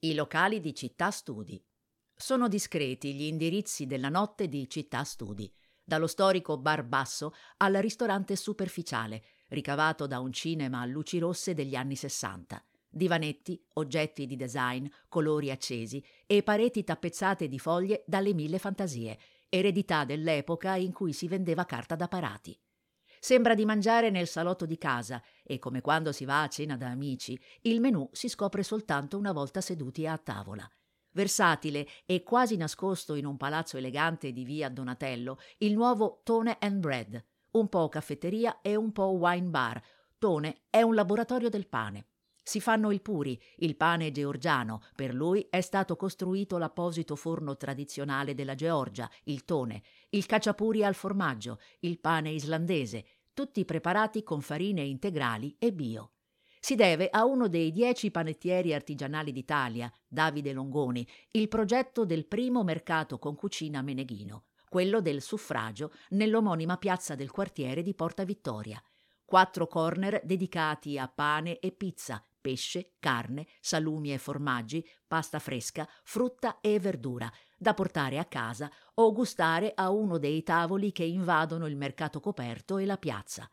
I locali di Città Studi. Sono discreti gli indirizzi della notte di Città Studi, dallo storico bar basso al ristorante superficiale, ricavato da un cinema a luci rosse degli anni Sessanta. Divanetti, oggetti di design, colori accesi e pareti tappezzate di foglie dalle mille fantasie, eredità dell'epoca in cui si vendeva carta da parati. Sembra di mangiare nel salotto di casa e, come quando si va a cena da amici, il menù si scopre soltanto una volta seduti a tavola. Versatile e quasi nascosto in un palazzo elegante di via Donatello, il nuovo Tone and Bread, un po' caffetteria e un po' wine bar. Tone è un laboratorio del pane. Si fanno il puri, il pane georgiano, per lui è stato costruito l'apposito forno tradizionale della Georgia, il tone, il cacciapuri al formaggio, il pane islandese, tutti preparati con farine integrali e bio. Si deve a uno dei dieci panettieri artigianali d'Italia, Davide Longoni, il progetto del primo mercato con cucina meneghino, quello del suffragio nell'omonima piazza del quartiere di Porta Vittoria. Quattro corner dedicati a pane e pizza, pesce, carne, salumi e formaggi, pasta fresca, frutta e verdura, da portare a casa o gustare a uno dei tavoli che invadono il mercato coperto e la piazza.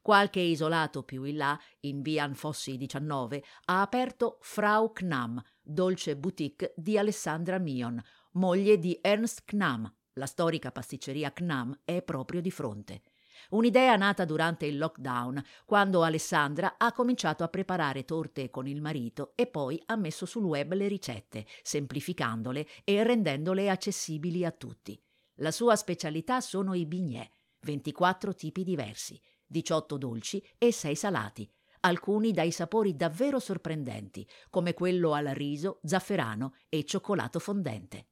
Qualche isolato più in là, in via Anfossi 19, ha aperto Frau Knam, dolce boutique di Alessandra Mion, moglie di Ernst Knam. La storica pasticceria Knam è proprio di fronte. Un'idea nata durante il lockdown, quando Alessandra ha cominciato a preparare torte con il marito e poi ha messo sul web le ricette, semplificandole e rendendole accessibili a tutti. La sua specialità sono i bignè, 24 tipi diversi, 18 dolci e 6 salati, alcuni dai sapori davvero sorprendenti, come quello al riso, zafferano e cioccolato fondente.